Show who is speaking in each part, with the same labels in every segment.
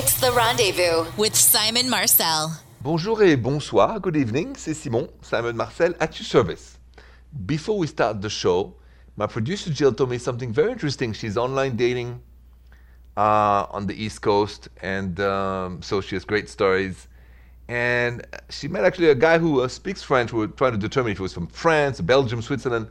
Speaker 1: It's the rendezvous with Simon Marcel.
Speaker 2: Bonjour et bonsoir. Good evening. C'est Simon, Simon Marcel at your service. Before we start the show, my producer Jill told me something very interesting. She's online dating uh, on the East Coast, and um, so she has great stories. And she met actually a guy who uh, speaks French. We were trying to determine if he was from France, Belgium, Switzerland.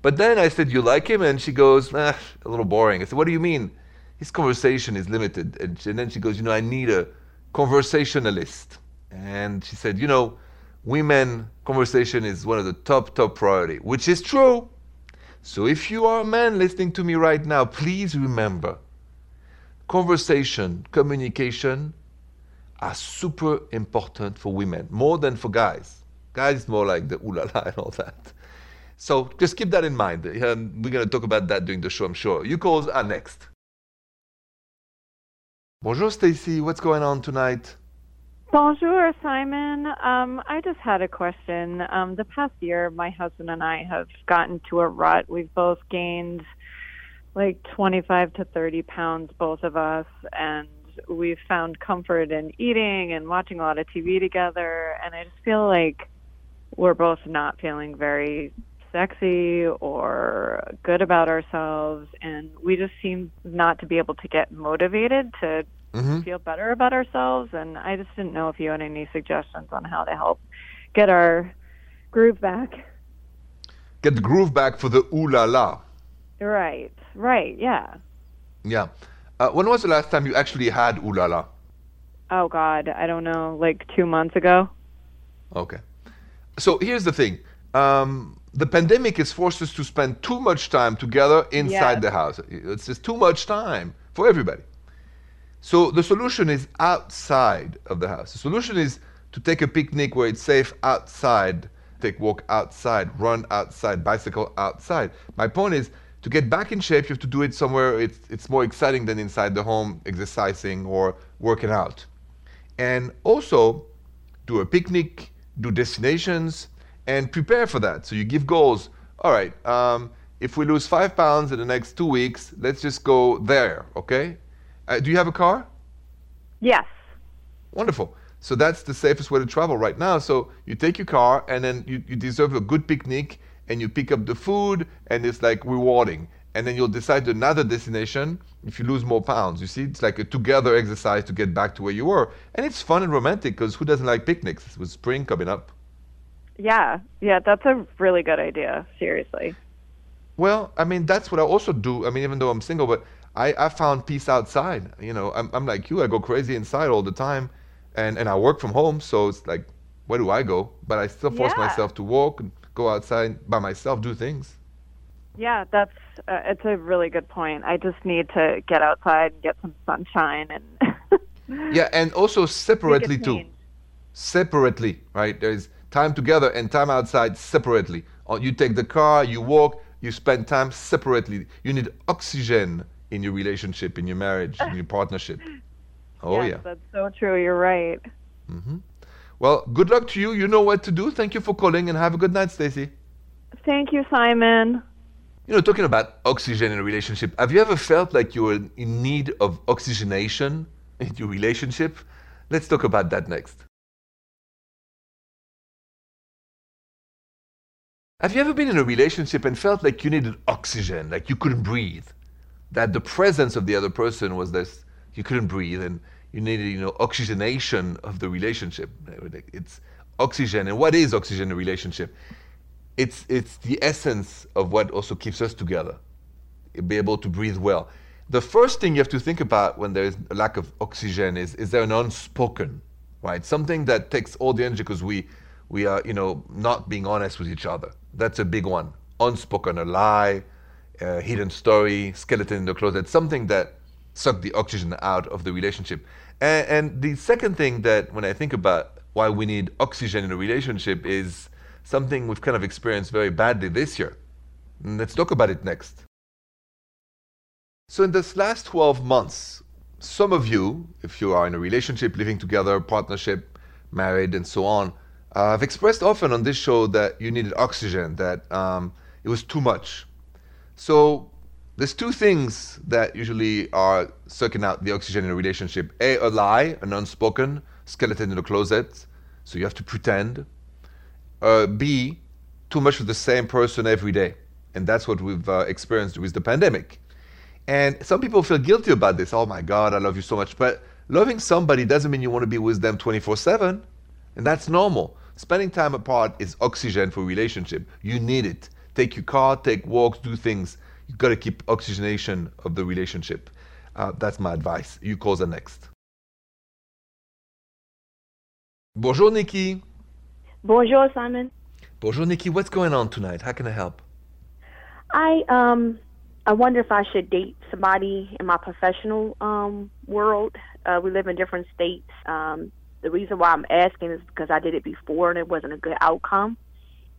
Speaker 2: But then I said, "You like him?" And she goes, ah, "A little boring." I said, "What do you mean?" His conversation is limited. And, and then she goes, "You know, I need a conversationalist." And she said, "You know, women conversation is one of the top top priority, which is true." So if you are a man listening to me right now, please remember conversation, communication are super important for women, more than for guys. Guys, more like the ooh la la and all that. So just keep that in mind. We're going to talk about that during the show, I'm sure. You calls are next. Bonjour, Stacy. What's going on tonight?
Speaker 3: Bonjour, Simon. Um, I just had a question. Um, the past year, my husband and I have gotten to a rut. We've both gained like 25 to 30 pounds, both of us, and we've found comfort in eating and watching a lot of TV together. And I just feel like we're both not feeling very sexy or good about ourselves. And we just seem not to be able to get motivated to mm-hmm. feel better about ourselves. And I just didn't know if you had any suggestions on how to help get our groove back.
Speaker 2: Get the groove back for the ooh la la.
Speaker 3: Right, right, yeah.
Speaker 2: Yeah. Uh, when was the last time you actually had ooh la la?
Speaker 3: Oh, God, I don't know, like two months ago.
Speaker 2: Okay. So here's the thing. Um, the pandemic has forced us to spend too much time together inside yes. the house. It's just too much time for everybody. So the solution is outside of the house. The solution is to take a picnic where it's safe outside, take walk outside, run outside, bicycle outside. My point is to get back in shape, you have to do it somewhere it's, it's more exciting than inside the home, exercising or working out. And also do a picnic, do destinations, and prepare for that. So you give goals. All right, um, if we lose five pounds in the next two weeks, let's just go there, okay? Uh, do you have a car?
Speaker 3: Yes.
Speaker 2: Wonderful. So that's the safest way to travel right now. So you take your car and then you, you deserve a good picnic and you pick up the food and it's like rewarding. And then you'll decide another destination if you lose more pounds. You see, it's like a together exercise to get back to where you were. And it's fun and romantic because who doesn't like picnics with spring coming up?
Speaker 3: Yeah, yeah, that's a really good idea, seriously.
Speaker 2: Well, I mean, that's what I also do. I mean, even though I'm single, but I, I found peace outside. You know, I'm, I'm like you. I go crazy inside all the time, and, and I work from home. So it's like, where do I go? But I still force yeah. myself to walk and go outside by myself, do things.
Speaker 3: Yeah, that's uh, it's a really good point. I just need to get outside and get some sunshine and.
Speaker 2: yeah, and also separately too. Separately, right? There's time together and time outside separately. You take the car, you walk, you spend time separately. You need oxygen in your relationship, in your marriage, in your partnership.
Speaker 3: Oh yes, yeah, that's so true. You're right.
Speaker 2: Mm-hmm. Well, good luck to you. You know what to do. Thank you for calling, and have a good night, Stacy.
Speaker 3: Thank you, Simon.
Speaker 2: You know, talking about oxygen in a relationship, have you ever felt like you were in need of oxygenation in your relationship? Let's talk about that next. Have you ever been in a relationship and felt like you needed oxygen, like you couldn't breathe? that the presence of the other person was this you couldn't breathe and you needed you know oxygenation of the relationship. It's oxygen. And what is oxygen in a relationship? It's it's the essence of what also keeps us together. Be able to breathe well. The first thing you have to think about when there is a lack of oxygen is is there an unspoken right? Something that takes all the energy because we we are you know not being honest with each other that's a big one unspoken a lie uh, hidden story, skeleton in the closet, something that sucked the oxygen out of the relationship. And, and the second thing that when I think about why we need oxygen in a relationship is something we've kind of experienced very badly this year. Let's talk about it next. So, in this last 12 months, some of you, if you are in a relationship, living together, partnership, married, and so on, uh, have expressed often on this show that you needed oxygen, that um, it was too much. So there's two things that usually are sucking out the oxygen in a relationship. A, a lie, an unspoken skeleton in the closet, so you have to pretend. Uh, B, too much of the same person every day. And that's what we've uh, experienced with the pandemic. And some people feel guilty about this. Oh my God, I love you so much. But loving somebody doesn't mean you want to be with them 24 7. And that's normal. Spending time apart is oxygen for relationship. You need it. Take your car, take walks, do things. You've got to keep oxygenation of the relationship. Uh, that's my advice. You call the next. Bonjour, Nikki.
Speaker 4: Bonjour, Simon.
Speaker 2: Bonjour, Nikki. What's going on tonight? How can I help?
Speaker 4: I um I wonder if I should date somebody in my professional um world. Uh, we live in different states. Um, the reason why I'm asking is because I did it before and it wasn't a good outcome,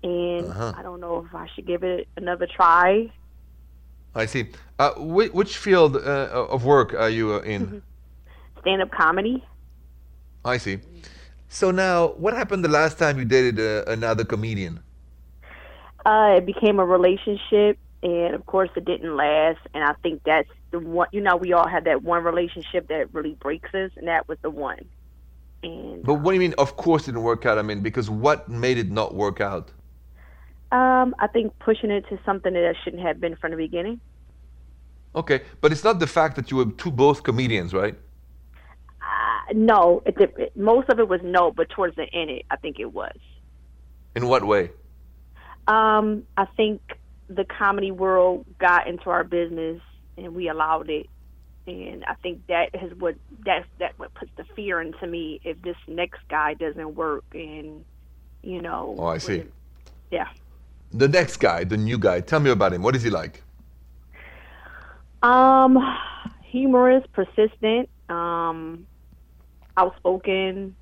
Speaker 4: and
Speaker 2: Uh-huh.
Speaker 4: I don't know if I should give it another try.
Speaker 2: I see. Uh, which, which field uh, of work are you uh, in?
Speaker 4: Stand up comedy.
Speaker 2: I see. So now, what happened the last time you dated uh, another comedian?
Speaker 4: Uh, it became a relationship, and of course, it didn't last. And I think that's the one. You know, we all have that one relationship that really breaks us, and that was the one. And
Speaker 2: But what do you mean? Of course, it didn't work out. I mean, because what made it not work out?
Speaker 4: um, I think pushing it to something that shouldn't have been from the beginning.
Speaker 2: Okay, but it's not the fact that you were two both comedians, right?
Speaker 4: Uh, no, it, it, most of it was no, but towards the end, it, I think it was.
Speaker 2: In what way?
Speaker 4: Um, I think the comedy world got into our business, and we allowed it. And I think that is what that's that what puts the fear into me if this next guy doesn't work, and you know.
Speaker 2: Oh, I see.
Speaker 4: Yeah.
Speaker 2: The next guy, the new guy. Tell me about him. What is he like?
Speaker 4: Um, humorous, persistent, um, outspoken,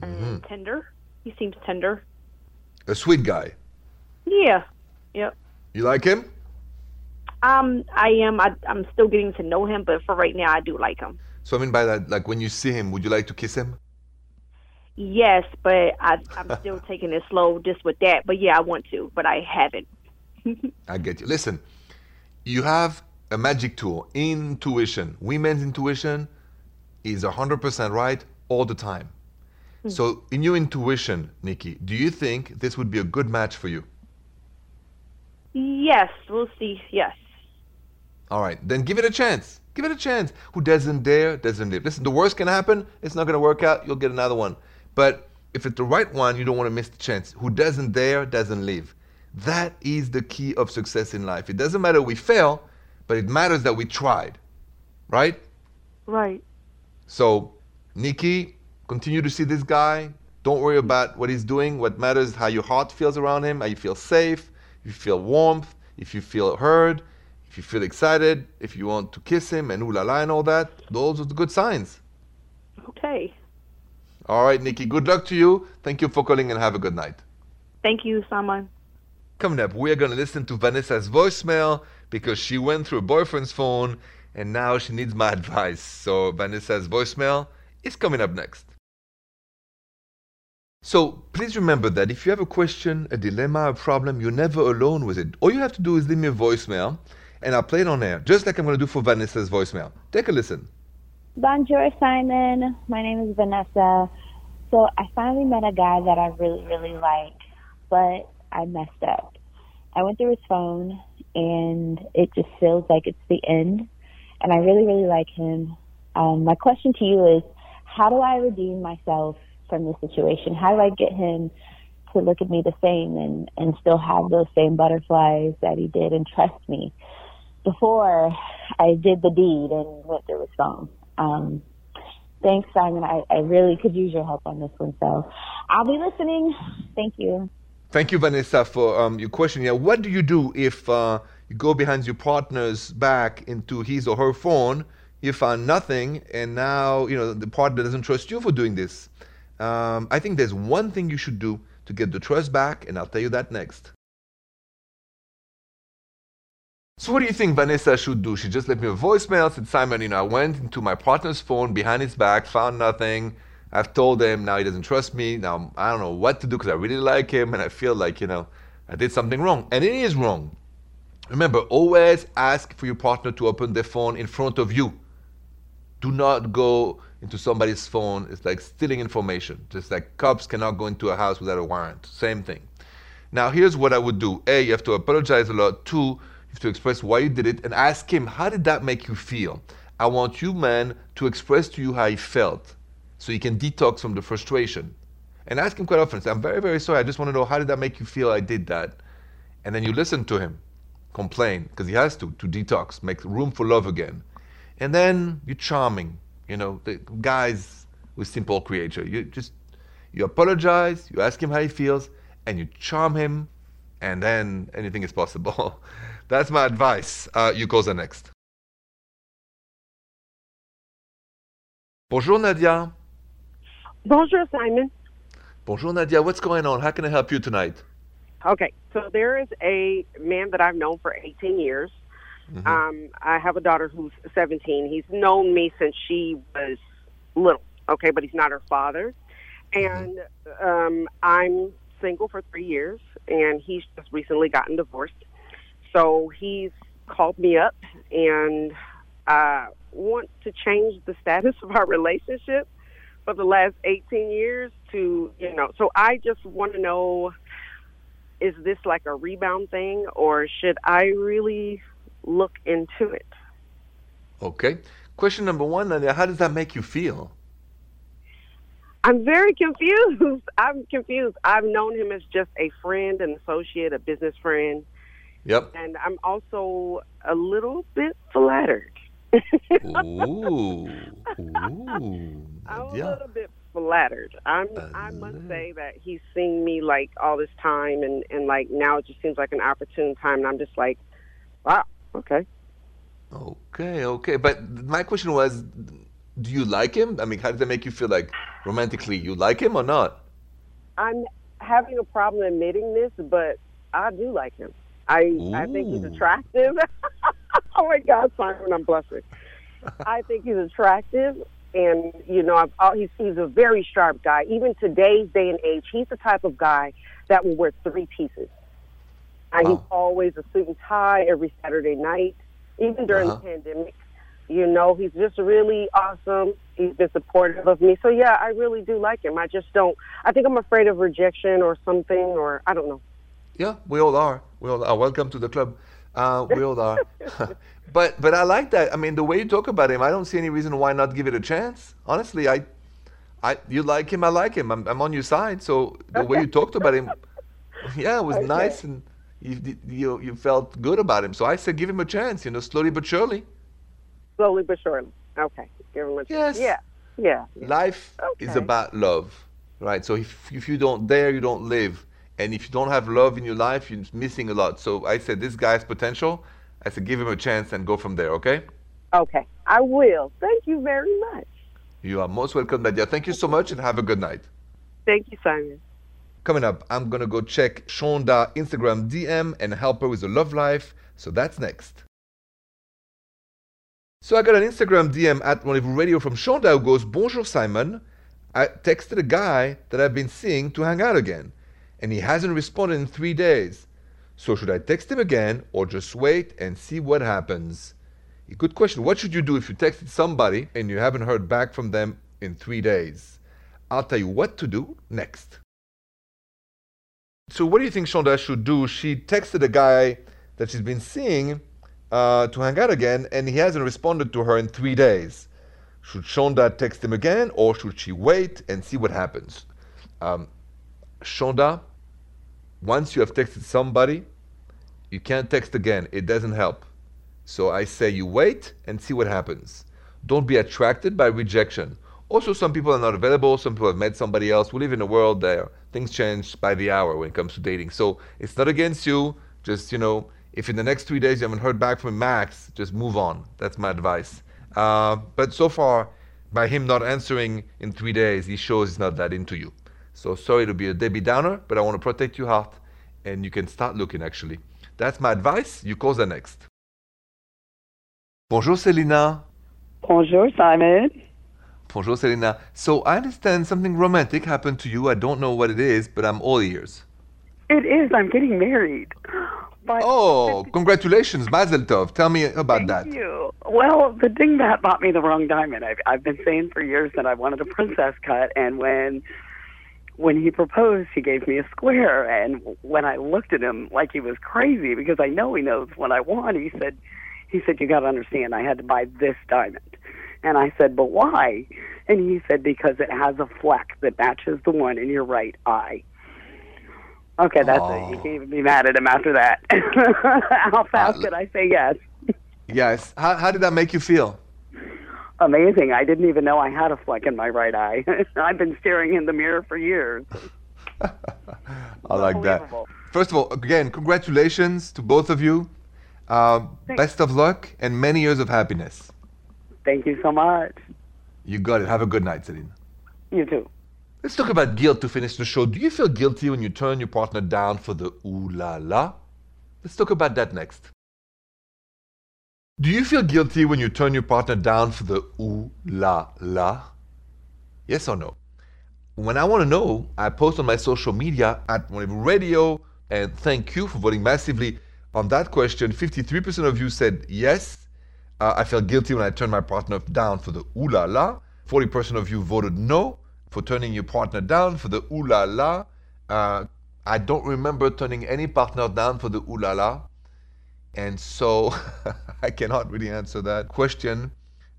Speaker 4: and tender. He seems tender.
Speaker 2: A sweet guy.
Speaker 4: Yeah. Yep.
Speaker 2: You like him?
Speaker 4: Um, I am. I, I'm still getting to know him, but for right now, I do like him.
Speaker 2: So I mean by that, like when you see him, would you like to kiss him?
Speaker 4: Yes, but I, I'm still taking it slow just with that. But yeah, I want to, but I haven't.
Speaker 2: I get you. Listen, you have a magic tool, intuition. Women's intuition is 100% right all the time. So, in your intuition, Nikki, do you think this would be a good match for you?
Speaker 4: Yes, we'll see. Yes.
Speaker 2: All right, then give it a chance. Give it a chance. Who doesn't dare doesn't live. Listen, the worst can happen. It's not going to work out. You'll get another one. But if it's the right one, you don't want to miss the chance. Who doesn't dare doesn't live. That is the key of success in life. It doesn't matter we fail, but it matters that we tried. Right?
Speaker 4: Right.
Speaker 2: So, Nikki, continue to see this guy. Don't worry about what he's doing. What matters is how your heart feels around him, how you feel safe, if you feel warmth, if you feel heard, if you feel excited, if you want to kiss him and ooh la la and all that. Those are the good signs.
Speaker 4: Okay.
Speaker 2: All right, Nikki, good luck to you. Thank you for calling and have a good night.
Speaker 4: Thank you, Simon.
Speaker 2: Coming up, we're going to listen to Vanessa's voicemail because she went through her boyfriend's phone and now she needs my advice. So, Vanessa's voicemail is coming up next. So, please remember that if you have a question, a dilemma, a problem, you're never alone with it. All you have to do is leave me a voicemail and I'll play it on air, just like I'm going to do for Vanessa's voicemail. Take a listen.
Speaker 5: Bonjour, Simon. My name is Vanessa. So I finally met a guy that I really, really like, but I messed up. I went through his phone, and it just feels like it's the end. And I really, really like him. Um, my question to you is, how do I redeem myself from this situation? How do I get him to look at me the same and, and still have those same butterflies that he did and trust me before I did the deed and went through his phone? Um, thanks, Simon. I, I really could use your help on this one. So I'll be listening. Thank you.
Speaker 2: Thank you, Vanessa, for um, your question. Yeah, what do you do if uh, you go behind your partner's back into his or her phone? You found nothing, and now you know the partner doesn't trust you for doing this. Um, I think there's one thing you should do to get the trust back, and I'll tell you that next. So, what do you think Vanessa should do? She just left me a voicemail, said, Simon, you know, I went into my partner's phone behind his back, found nothing. I've told him now he doesn't trust me. Now I don't know what to do because I really like him and I feel like, you know, I did something wrong. And it is wrong. Remember, always ask for your partner to open their phone in front of you. Do not go into somebody's phone. It's like stealing information. Just like cops cannot go into a house without a warrant. Same thing. Now, here's what I would do. A, you have to apologize a lot. Two, have to express why you did it and ask him, how did that make you feel? I want you, man, to express to you how he felt so you can detox from the frustration. And ask him quite often, I'm very, very sorry. I just want to know how did that make you feel I did that? And then you listen to him complain because he has to to detox, make room for love again. And then you're charming, you know, the guys with simple creature. You just you apologize, you ask him how he feels, and you charm him, and then anything is possible. That's my advice. Uh, you go the next. Bonjour Nadia.
Speaker 6: Bonjour, Simon.
Speaker 2: Bonjour Nadia. What's going on? How can I help you tonight?
Speaker 6: Okay, so there is a man that I've known for 18 years.
Speaker 2: Mm-hmm.
Speaker 6: Um, I have a daughter who's 17. He's known me since she was little, okay, but he's not her father. And um, I'm single for three years, and he's just recently gotten divorced. So he's called me up and uh, want to change the status of our relationship for the last 18 years to, you know, so I just want to know is this like a rebound thing or should I really look into it?
Speaker 2: Okay. Question number one, how does that make you feel?
Speaker 6: I'm very confused. I'm confused. I've known him as just a friend, an associate, a business friend.
Speaker 2: Yep.
Speaker 6: And I'm also a little bit flattered.
Speaker 2: Ooh. Ooh.
Speaker 6: I'm a little bit flattered. I'm I must say that he's seen me like all this time and and like now it just seems like an opportune time and I'm just like, wow, okay.
Speaker 2: Okay, okay. But my question was, do you like him? I mean, how does that make you feel like romantically? You like him or not?
Speaker 6: I'm having a problem admitting this, but I do like him. I I think he's attractive. oh my God, Simon, I'm blushing. I think he's attractive, and you know, I've, he's he's a very sharp guy. Even today's day and age, he's the type of guy that will wear three pieces. And he's always a suit and tie every Saturday night, even during
Speaker 2: Uh-huh.
Speaker 6: the pandemic. You know, he's just really awesome. He's been supportive of me. So yeah, I really do like him. I just don't. I think I'm afraid of rejection or something, or I don't know.
Speaker 2: Yeah, we all are. We all are. Welcome to the club. Uh, we all are. but but I like that. I mean, the way you talk about him, I don't see any reason why not give it a chance. Honestly, I, I you like him, I like him. I'm, I'm on your side. So the way you talked about him, yeah, it was
Speaker 6: Okay.
Speaker 2: nice, and you you you felt good about him. So I said, give him a chance. You know, slowly but surely.
Speaker 6: Slowly but surely. Okay, give him a chance.
Speaker 2: Yes.
Speaker 6: Yeah, yeah. yeah.
Speaker 2: Life is about love, right? So if, if you don't dare, you don't live. And if you don't have love in your life, you're missing a lot. So I said, this guy's potential. I said, give him a chance and go from there, okay?
Speaker 6: Okay, I will. Thank you very much.
Speaker 2: You are most welcome, Nadia. Thank you so much and have a good night.
Speaker 6: Thank you, Simon.
Speaker 2: Coming up, I'm going to go check Shonda Instagram DM and help her with the love life. So that's next. So I got an Instagram DM at Rendezvous Radio from Shonda who goes, Bonjour Simon. I texted a guy that I've been seeing to hang out again, and he hasn't responded in three days. So should I text him again or just wait and see what happens? A good question. What should you do if you texted somebody and you haven't heard back from them in three days? I'll tell you what to do next. So what do you think Shonda should do? She texted a guy that she's been seeing uh, to hang out again, and he hasn't responded to her in three days. Should Shonda text him again, or should she wait and see what happens? Um, Shonda, once you have texted somebody, you can't text again. It doesn't help. So I say you wait and see what happens. Don't be attracted by rejection. Also, some people are not available. Some people have met somebody else. We live in a world where things change by the hour when it comes to dating. So it's not against you. Just you know, if in the next three days you haven't heard back from Max, just move on. That's my advice. Uh, but so far, by him not answering in three days, he shows he's not that into you. So sorry to be a Debbie Downer, but I want to protect your heart, and you can start looking. Actually, that's my advice. You call the next. Bonjour, Selina.
Speaker 7: Bonjour, Simon.
Speaker 2: Bonjour, Selena. So I understand something romantic happened to you. I don't know what it is, but I'm all ears.
Speaker 7: It is. I'm getting married.
Speaker 2: Oh, congratulations, Mazel Tov. Tell me about that.
Speaker 7: Thank you. Well, the dingbat bought me the wrong diamond. I've, I've been saying for years that I wanted a princess cut, and when when he proposed, he gave me a square. And when I looked at him like he was crazy, because I know he knows what I want, he said, he said, you got to understand, I had to buy this diamond. And I said, but why? And he said, because it has a fleck that matches the one in your right eye. Okay, that's it. You can't even be mad at him after that. How fast
Speaker 2: Uh,
Speaker 7: could I say yes?
Speaker 2: Yes. How, how did that make you feel?
Speaker 7: Amazing. I didn't even know I had a fleck in my right eye. I've been staring in the mirror for years.
Speaker 2: I like that. First of all, again, congratulations to both of you. Um, best of luck and many years of happiness.
Speaker 7: Thank you so much.
Speaker 2: You got it. Have a good night, Celine.
Speaker 7: You too.
Speaker 2: Let's talk about guilt to finish the show. Do you feel guilty when you turn your partner down for the ooh la la? Let's talk about that next. Do you feel guilty when you turn your partner down for the ooh la la? Yes or no? When I want to know, I post on my social media at Whatever Radio, and thank you for voting massively on that question. 53% of you said yes. Uh, I felt guilty when I turned my partner down for the ooh la la. 40% of you voted no for turning your partner down for the ooh la la. Uh, I don't remember turning any partner down for the ooh la la. And so I cannot really answer that question.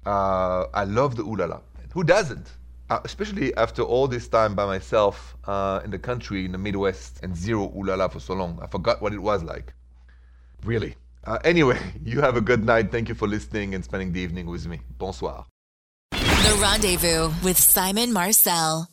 Speaker 2: Uh, I love the ooh la la. Who doesn't? Uh, especially after all this time by myself uh, in the country, in the Midwest, and zero ooh la la for so long. I forgot what it was like. Really. Uh, anyway, you have a good night. Thank you for listening and spending the evening with me. Bonsoir.
Speaker 1: The Rendezvous with Simon Marcel.